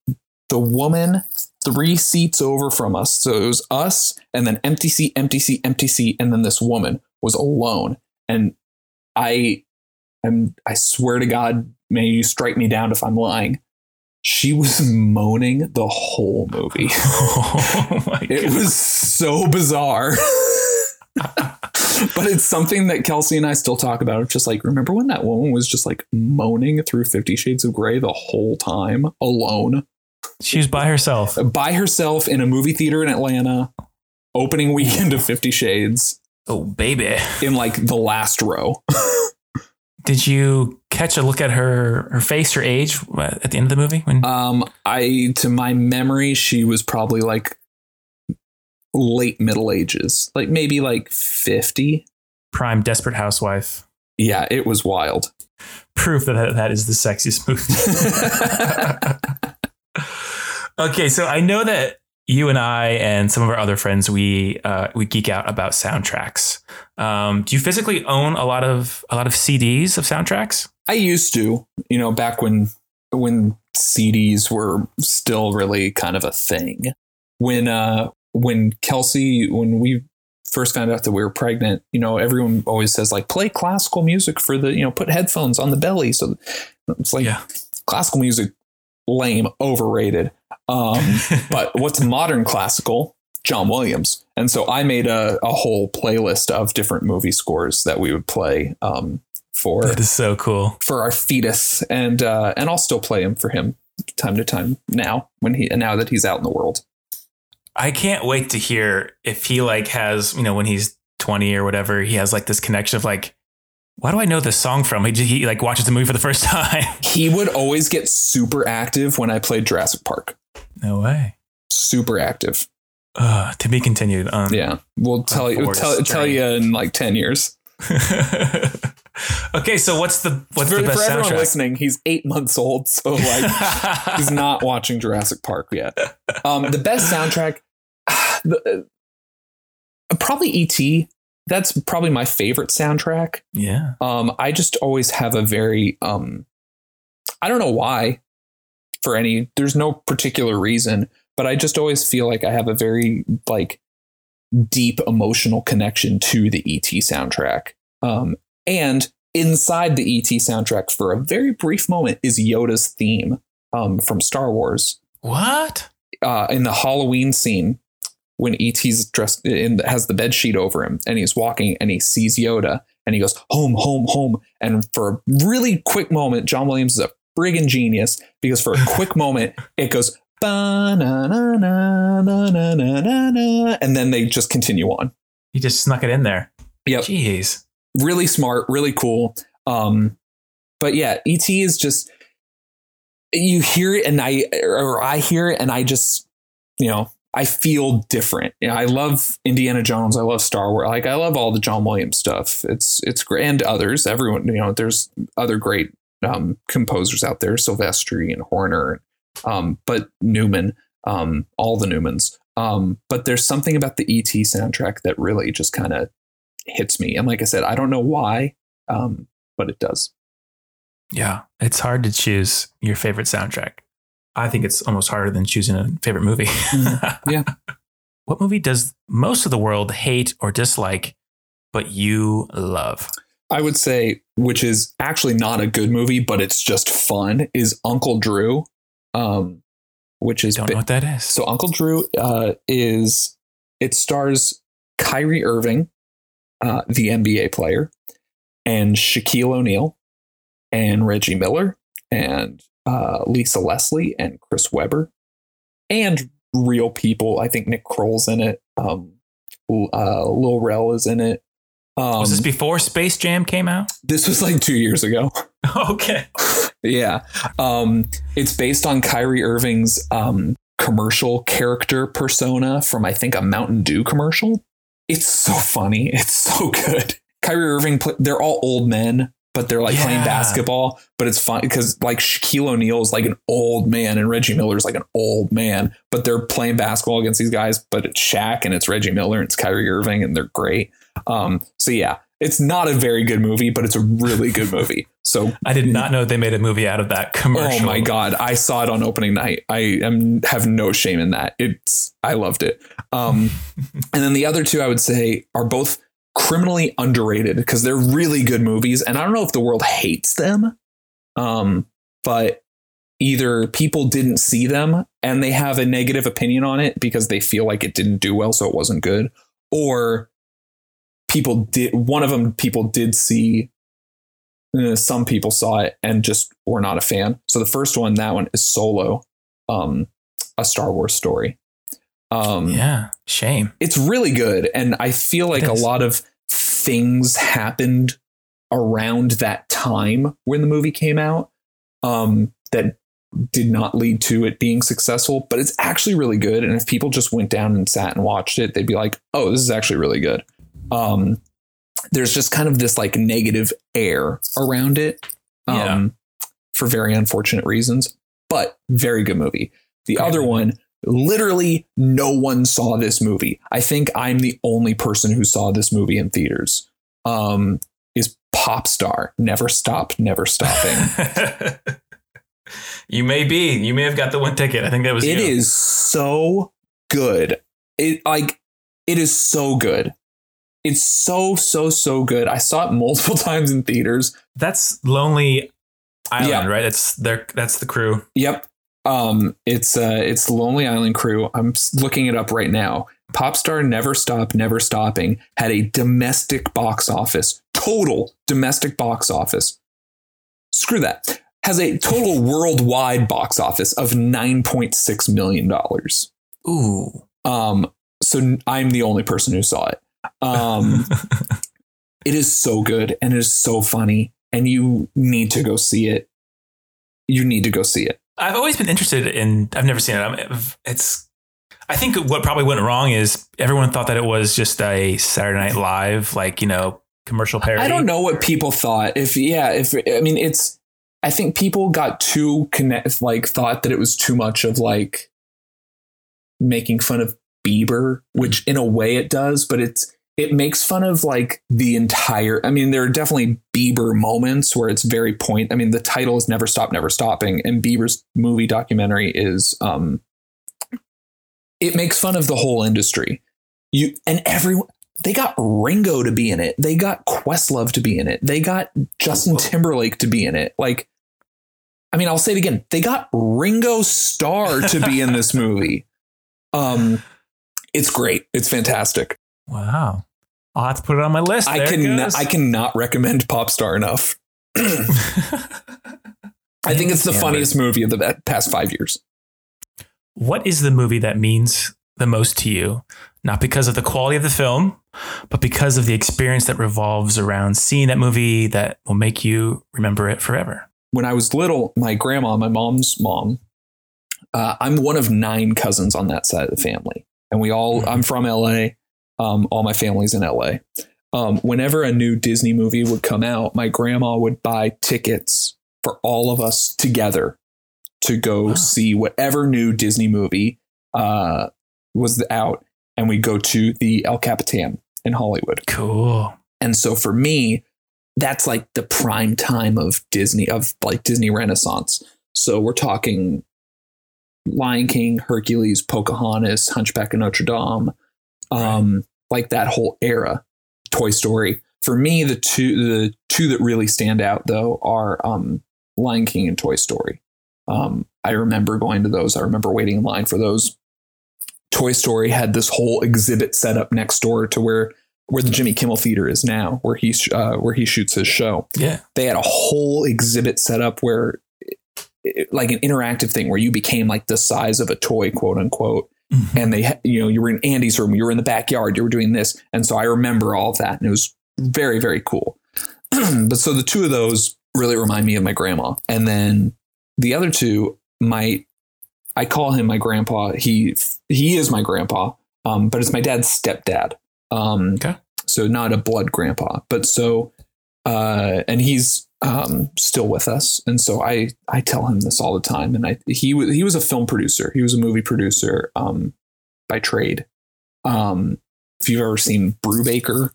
the woman three seats over from us. So it was us and then empty seat, empty seat, empty seat, and then this woman was alone. And I am I swear to God, may you strike me down if I'm lying. She was moaning the whole movie. oh it was so bizarre. but it's something that Kelsey and I still talk about. It's just like, remember when that woman was just like moaning through Fifty Shades of Grey the whole time alone? She was by herself. By herself in a movie theater in Atlanta, opening weekend of Fifty Shades. Oh, baby. In like the last row. Did you catch a look at her her face, her age at the end of the movie? When um, I to my memory, she was probably like late middle ages, like maybe like fifty. Prime desperate housewife. Yeah, it was wild. Proof that that is the sexiest movie. okay, so I know that you and I and some of our other friends we uh, we geek out about soundtracks. Um, do you physically own a lot of a lot of CDs of soundtracks? I used to, you know, back when when CDs were still really kind of a thing. When uh when Kelsey when we first found out that we were pregnant, you know, everyone always says like play classical music for the, you know, put headphones on the belly. So it's like yeah. classical music lame, overrated. Um, but what's modern classical? John Williams. And so I made a, a whole playlist of different movie scores that we would play um, for. That is so cool for our fetus, and uh, and I'll still play him for him time to time now when he now that he's out in the world. I can't wait to hear if he like has you know when he's twenty or whatever he has like this connection of like why do I know this song from? He, he like watches the movie for the first time. he would always get super active when I played Jurassic Park. No way. Super active. Uh, to be continued. Um, yeah, we'll tell you. Tell, tell you in like ten years. okay, so what's the what's for, the best for everyone soundtrack? listening? He's eight months old, so like he's not watching Jurassic Park yet. Um, the best soundtrack, the, uh, probably ET. That's probably my favorite soundtrack. Yeah. Um, I just always have a very um, I don't know why. For any, there's no particular reason, but I just always feel like I have a very like deep emotional connection to the ET soundtrack. Um, and inside the ET soundtrack, for a very brief moment, is Yoda's theme um, from Star Wars. What? Uh, in the Halloween scene, when ET's dressed in has the bed sheet over him, and he's walking, and he sees Yoda, and he goes home, home, home. And for a really quick moment, John Williams is a friggin' genius because for a quick moment, it goes na na na na na na na and then they just continue on. He just snuck it in there. Yep. Jeez. Really smart, really cool. Um, but yeah, ET is just you hear it and I or I hear it and I just, you know, I feel different. You know, I love Indiana Jones. I love Star Wars. Like I love all the John Williams stuff. It's it's great and others. Everyone, you know, there's other great um, composers out there, Silvestri and Horner, um, but Newman, um, all the Newmans. Um, but there's something about the ET soundtrack that really just kind of hits me. And like I said, I don't know why, um, but it does. Yeah, it's hard to choose your favorite soundtrack. I think it's almost harder than choosing a favorite movie. Mm-hmm. yeah. What movie does most of the world hate or dislike, but you love? I would say, which is actually not a good movie, but it's just fun, is Uncle Drew. Um, which is don't know what that is. So Uncle Drew uh, is it stars Kyrie Irving, uh, the NBA player, and Shaquille O'Neal, and Reggie Miller, and uh, Lisa Leslie, and Chris Webber, and real people. I think Nick Kroll's in it. Um, uh, Lil Rel is in it. Um, was this before Space Jam came out? This was like two years ago. okay. Yeah. Um, it's based on Kyrie Irving's um, commercial character persona from, I think, a Mountain Dew commercial. It's so funny. It's so good. Kyrie Irving, they're all old men, but they're like yeah. playing basketball. But it's fun because like Shaquille O'Neal is like an old man and Reggie Miller is like an old man, but they're playing basketball against these guys. But it's Shaq and it's Reggie Miller and it's Kyrie Irving and they're great. Um, so yeah, it's not a very good movie, but it's a really good movie. So I did not know they made a movie out of that commercial. Oh my god, I saw it on opening night. I am have no shame in that. It's I loved it. Um, and then the other two I would say are both criminally underrated because they're really good movies, and I don't know if the world hates them, um, but either people didn't see them and they have a negative opinion on it because they feel like it didn't do well, so it wasn't good, or people did one of them people did see uh, some people saw it and just were not a fan. So the first one that one is solo um a star wars story um yeah shame it's really good and i feel like a lot of things happened around that time when the movie came out um that did not lead to it being successful but it's actually really good and if people just went down and sat and watched it they'd be like oh this is actually really good um, there's just kind of this like negative air around it um, yeah. for very unfortunate reasons, but very good movie. The other one, literally no one saw this movie. I think I'm the only person who saw this movie in theaters. Um, is Pop Star Never Stop, Never Stopping. you may be. You may have got the one ticket. I think that was. It you. is so good. It like it is so good. It's so so so good. I saw it multiple times in theaters. That's Lonely Island, yeah. right? That's their that's the crew. Yep. Um, it's uh, it's Lonely Island crew. I'm looking it up right now. Popstar Never Stop, Never Stopping had a domestic box office, total domestic box office. Screw that. Has a total worldwide box office of $9.6 million. Ooh. Um, so I'm the only person who saw it. Um, it is so good and it is so funny, and you need to go see it. You need to go see it. I've always been interested in. I've never seen it. It's. I think what probably went wrong is everyone thought that it was just a Saturday Night Live, like you know, commercial parody. I don't know what people thought. If yeah, if I mean, it's. I think people got too connect, like thought that it was too much of like making fun of Bieber, which mm. in a way it does, but it's it makes fun of like the entire i mean there are definitely bieber moments where it's very point i mean the title is never stop never stopping and bieber's movie documentary is um it makes fun of the whole industry. You and everyone they got ringo to be in it. They got questlove to be in it. They got justin timberlake to be in it. Like i mean i'll say it again. They got ringo starr to be in this movie. Um it's great. It's fantastic Wow. I'll have to put it on my list. I can I cannot recommend Popstar enough. I think it's the funniest movie of the past five years. What is the movie that means the most to you? Not because of the quality of the film, but because of the experience that revolves around seeing that movie that will make you remember it forever. When I was little, my grandma, my mom's mom, uh, I'm one of nine cousins on that side of the family. And we all, mm-hmm. I'm from LA. Um, all my family's in LA. Um, whenever a new Disney movie would come out, my grandma would buy tickets for all of us together to go wow. see whatever new Disney movie uh, was out, and we go to the El Capitan in Hollywood. Cool. And so for me, that's like the prime time of Disney of like Disney Renaissance. So we're talking Lion King, Hercules, Pocahontas, Hunchback of Notre Dame, um, right. like that whole era. Toy Story. For me, the two the two that really stand out though are um, Lion King and Toy Story. Um, I remember going to those. I remember waiting in line for those. Toy Story had this whole exhibit set up next door to where where the Jimmy Kimmel Theater is now, where he uh, where he shoots his show. Yeah, they had a whole exhibit set up where, it, like an interactive thing, where you became like the size of a toy, quote unquote, Mm-hmm. And they, you know, you were in Andy's room, you were in the backyard, you were doing this. And so I remember all of that. And it was very, very cool. but so the two of those really remind me of my grandma. And then the other two, my I call him my grandpa. He he is my grandpa, um, but it's my dad's stepdad. Um, Okay. So not a blood grandpa, but so, uh, and he's um, still with us, and so I I tell him this all the time. And I he was he was a film producer. He was a movie producer um, by trade. Um, if you've ever seen Brubaker,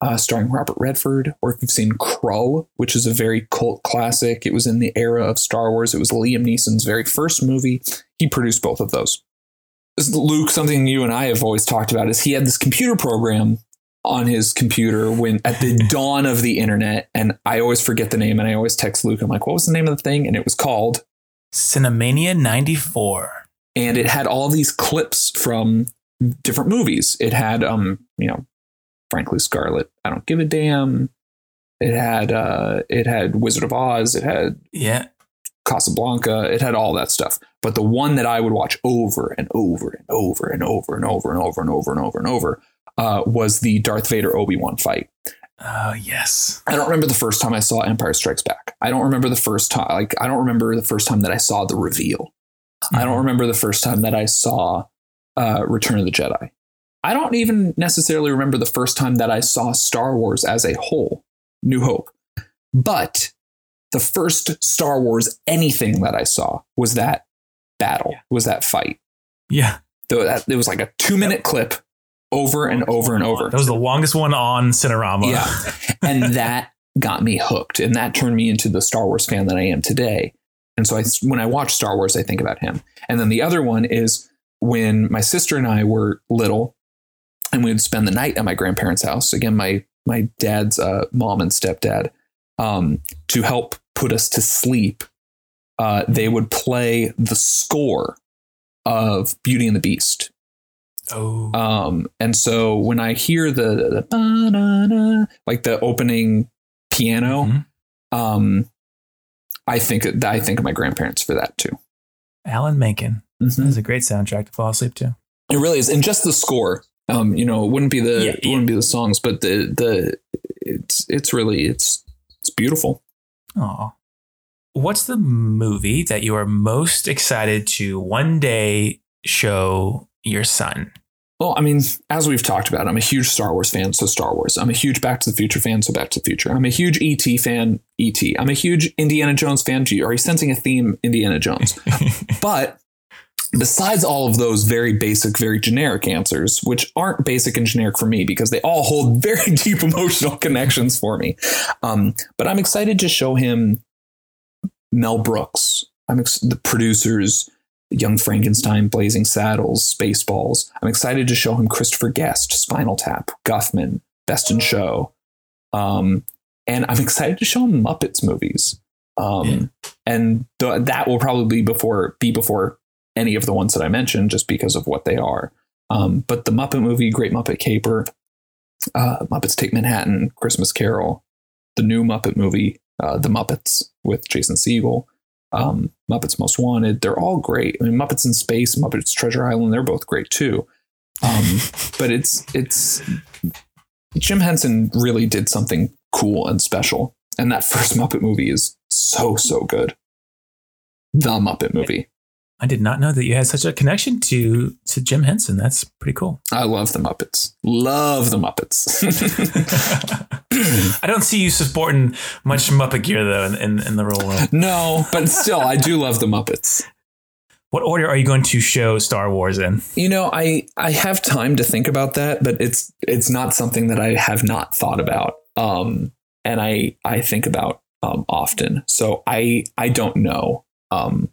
uh, starring Robert Redford, or if you've seen Krull, which is a very cult classic. It was in the era of Star Wars. It was Liam Neeson's very first movie. He produced both of those. Luke, something you and I have always talked about is he had this computer program on his computer when at the dawn of the internet, and I always forget the name, and I always text Luke. I'm like, "What was the name of the thing?" And it was called, Cinemania 94. and it had all these clips from different movies. It had, um, you know, frankly, Scarlet. I don't give a damn. It had, uh, it had Wizard of Oz. It had Yeah. Casablanca. It had all that stuff. But the one that I would watch over and over and over and over and over and over and over and over and over uh, was the Darth Vader Obi Wan fight. Oh, yes. I don't remember the first time I saw Empire Strikes Back. I don't remember the first time. Like I don't remember the first time that I saw the reveal. I don't remember the first time that I saw uh, Return of the Jedi. I don't even necessarily remember the first time that I saw Star Wars as a whole, New Hope. But the first Star Wars anything that I saw was that battle, was that fight. Yeah. Though that it was like a two minute clip over and over and over. That was the longest one on Cinemania. Yeah. and that got me hooked and that turned me into the Star Wars fan that I am today. And so I, when I watch Star Wars, I think about him. And then the other one is when my sister and I were little and we would spend the night at my grandparents' house. Again, my, my dad's uh, mom and stepdad, um, to help put us to sleep. Uh, they would play the score of Beauty and the Beast. Oh. Um, and so when I hear the, the ba-na-na, like the opening piano, Mhm. um, I think I think of my grandparents for that too. Alan Menken. Mhm. That's a great soundtrack to fall asleep to. It really is, and just the score. Um, you know, it wouldn't be the Yeah, it wouldn't be the songs, but the the it's it's really it's it's beautiful. Oh. What's the movie that you are most excited to one day show your son? Well, I mean, as we've talked about, I'm a huge Star Wars fan, so Star Wars. I'm a huge Back to the Future fan, so Back to the Future. I'm a huge ET fan, ET. I'm a huge Indiana Jones fan. Gee, are you sensing a theme, Indiana Jones? but besides all of those very basic, very generic answers, which aren't basic and generic for me because they all hold very deep emotional connections for me. Um, but I'm excited to show him Mel Brooks. I'm ex- the producers, Young Frankenstein, Blazing Saddles, Spaceballs. I'm excited to show him Christopher Guest, Spinal Tap, Guffman, Best in Show. Um, and I'm excited to show him Muppets movies. Um, and th- that will probably be before be before any of the ones that I mentioned, just because of what they are. Um, but the Muppet movie, Great Muppet Caper, uh, Muppets Take Manhattan, Christmas Carol, the new Muppet movie, uh, The Muppets with Jason Segel, um, Muppets Most Wanted, they're all great. I mean, Muppets in Space, Muppets Treasure Island, they're both great too. Um, but it's it's Jim Henson really did something cool and special, and that first Muppet movie is so so good. The Muppet movie. I did not know that you had such a connection to to Jim Henson. That's pretty cool. I love the Muppets. Love the Muppets. I don't see you supporting much Muppet gear though in, in, in the real world. no, but still, I do love the Muppets. What order are you going to show Star Wars in? You know, I I have time to think about that, but it's it's not something that I have not thought about. Um, and I I think about um often. So I I don't know. Um,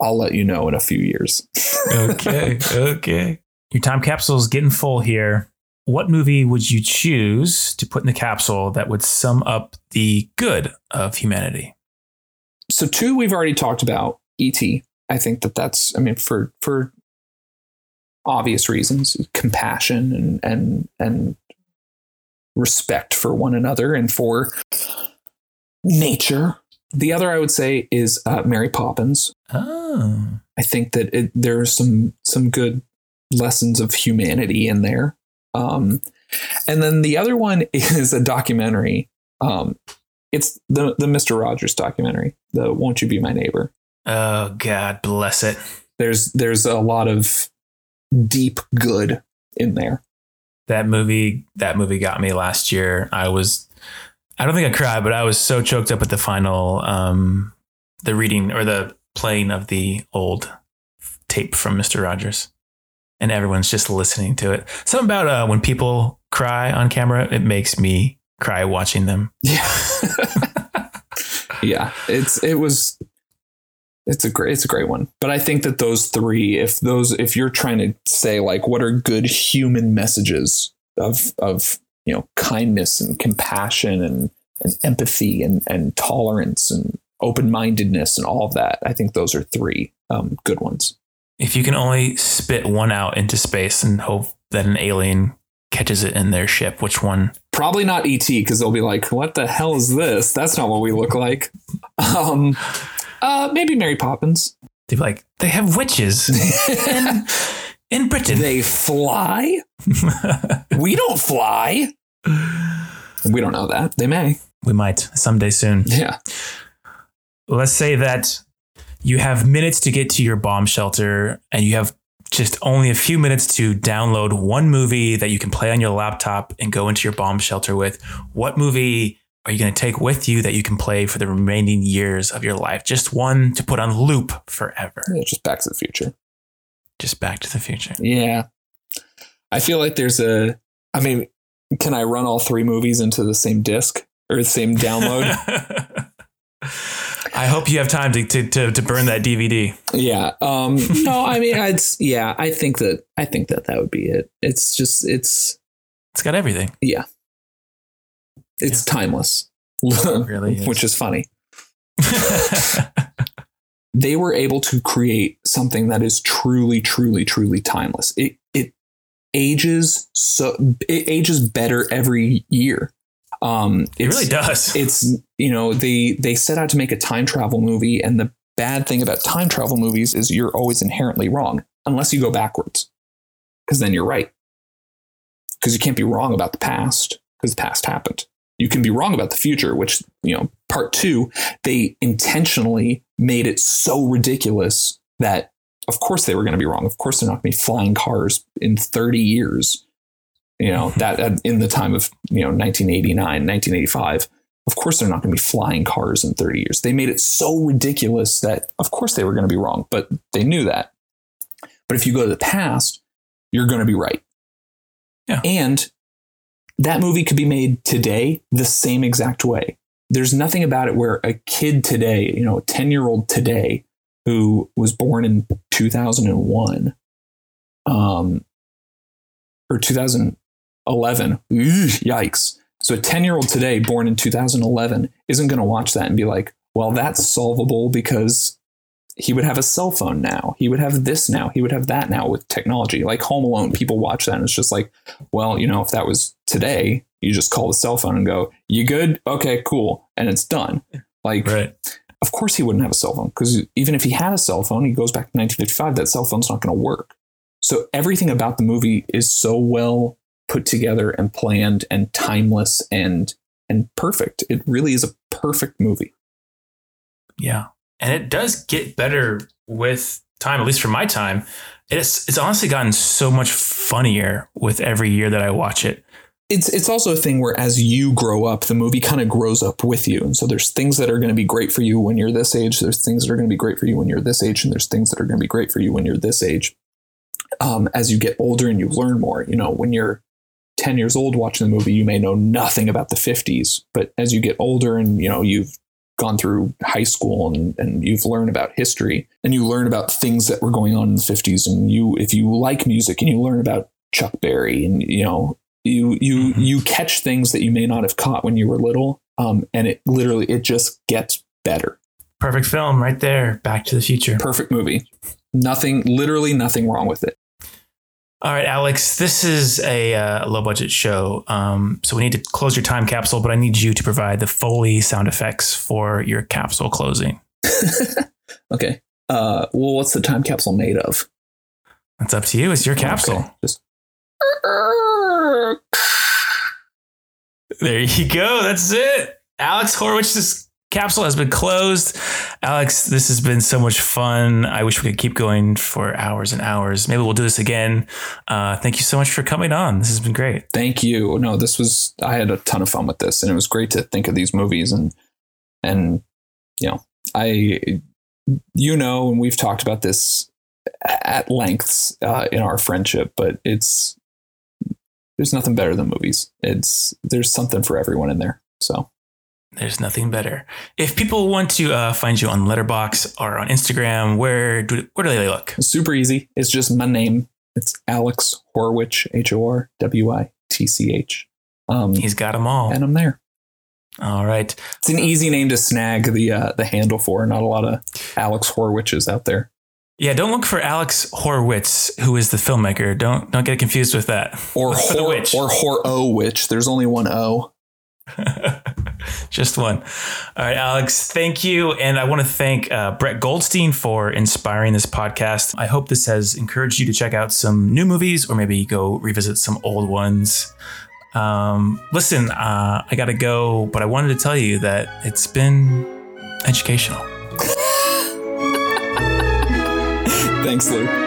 I'll let you know in a few years. Okay, okay. Your time capsule is getting full here. What movie would you choose to put in the capsule that would sum up the good of humanity? so two we've already talked about. E.T. I think that that's. I mean, for for obvious reasons, compassion and and and respect for one another and for nature. The other I would say is uh, Mary Poppins. Oh, I think that it, there are some some good lessons of humanity in there. Um, and then the other one is a documentary. Um, It's the the Mister Rogers documentary. The Won't You Be My Neighbor. Oh God bless it. There's there's a lot of deep good in there. That movie that movie got me last year. I was I don't think I cried, but I was so choked up at the final um the reading or the playing of the old tape from Mr. Rogers. And everyone's just listening to it. Something about uh, when people cry on camera, it makes me cry watching them. Yeah. yeah. It's it was it's a great it's a great one. But I think that those three, if those if you're trying to say like what are good human messages of of you know kindness and compassion and and empathy and and tolerance and open mindedness and all of that, I think those are three um, good ones. If you can only spit one out into space and hope that an alien catches it in their ship, which one? Probably not ET because they'll be like, "What the hell is this? That's not what we look like." Um, uh, maybe Mary Poppins. They're like, they have witches in, in Britain. They fly. we don't fly. We don't know that. They may. we might someday soon. Yeah. Let's say that you have minutes to get to your bomb shelter and you have just only a few minutes to download one movie that you can play on your laptop and go into your bomb shelter with. What movie are you going to take with you that you can play for the remaining years of your life? Just one to put on loop forever. Yeah, Just Back to the Future. Just Back to the Future. Yeah. I feel like there's a. I mean, can I run all three movies into the same disc or the same download? I hope you have time to, to, to, to burn that DVD. yeah. Um. No, I mean, it's yeah. I think that I think that that would be it. It's just it's It's got everything. yeah. It's timeless. really is. which is funny. they were able to create something that is truly, truly, truly timeless. It it ages so it ages better every year. Um, it really does. It's you know they they set out to make a time travel movie, and the bad thing about time travel movies is you're always inherently wrong unless you go backwards, because then you're right. Because you can't be wrong about the past because the past happened. You can be wrong about the future, which you know part two they intentionally made it so ridiculous that of course they were going to be wrong. Of course they're not going to be flying cars in 30 years. You know, that uh, in the time of, you know, 1989, 1985. Of course they're not going to be flying cars in 30 years. They made it so ridiculous that of course they were going to be wrong, but they knew that. But if you go to the past, you're going to be right. Yeah. And that movie could be made today the same exact way. There's nothing about it where a kid today, you know, a 10 year old today who was born in 2001 um, or 2011, yikes. So a 10 year old today born in 2011 isn't going to watch that and be like, well, that's solvable because he would have a cell phone now. He would have this now. He would have that now with technology. Like Home Alone, people watch that and it's just like, well, you know, if that was today, you just call the cell phone and go, you good? Okay, cool. And it's done. Like, right. of course he wouldn't have a cell phone because even if he had a cell phone, he goes back to 1955, that cell phone's not going to work. So everything about the movie is so well put together and planned and timeless and and perfect. It really is a perfect movie. Yeah. And it does get better with time, at least for my time. It's it's honestly gotten so much funnier with every year that I watch it. It's it's also a thing where as you grow up, the movie kind of grows up with you. And so there's things that are going to be great for you when you're this age. There's things that are going to be great for you when you're this age, and there's things that are going to be great for you when you're this age. Um, as you get older and you learn more, you know, when you're 10 years old watching the movie, you may know nothing about the 50s. But as you get older and, you know, you've gone through high school and, and you've learned about history and you learn about things that were going on in the 50s and you if you like music and you learn about Chuck Berry and you know you you Mhm. you catch things that you may not have caught when you were little um, and it literally it just gets better Perfect film right there. Back to the future. perfect movie nothing literally nothing wrong with it All right, Alex, this is a uh, low budget show. Um, so we need to close your time capsule, but I need you to provide the Foley sound effects for your capsule closing. okay uh, well what's the time capsule made of It's up to you. It's your capsule. Okay, just There you go. That's it. Alex Horwitch's capsule has been closed. Alex, this has been so much fun. I wish we could keep going for hours and hours. Maybe we'll do this again. Uh, thank you so much for coming on. This has been great. Thank you. No, this was I had a ton of fun with this, and it was great to think of these movies and and you know I you know, and we've talked about this at lengths uh, in our friendship, but it's there's nothing better than movies. It's there's something for everyone in there. So there's nothing better. If people want to uh, find you on Letterboxd or on Instagram, where do where do they look? Super easy. It's just my name. It's Alex Horwitch, H O R W I T C H. Um, He's got them all, and I'm there. All right. It's an easy name to snag the uh, the handle for. Not a lot of Alex Horwitches out there. Yeah, don't look for Alex Horwitz, who is the filmmaker. Don't don't get confused with that. Or Hor or Hor O Witch. There's only one O. Just one. All right, Alex, thank you. And I want to thank uh, Brett Goldstein for inspiring this podcast. I hope this has encouraged you to check out some new movies or maybe go revisit some old ones. Um, listen, uh, I got to go, but I wanted to tell you that it's been educational. Thanks, Lou.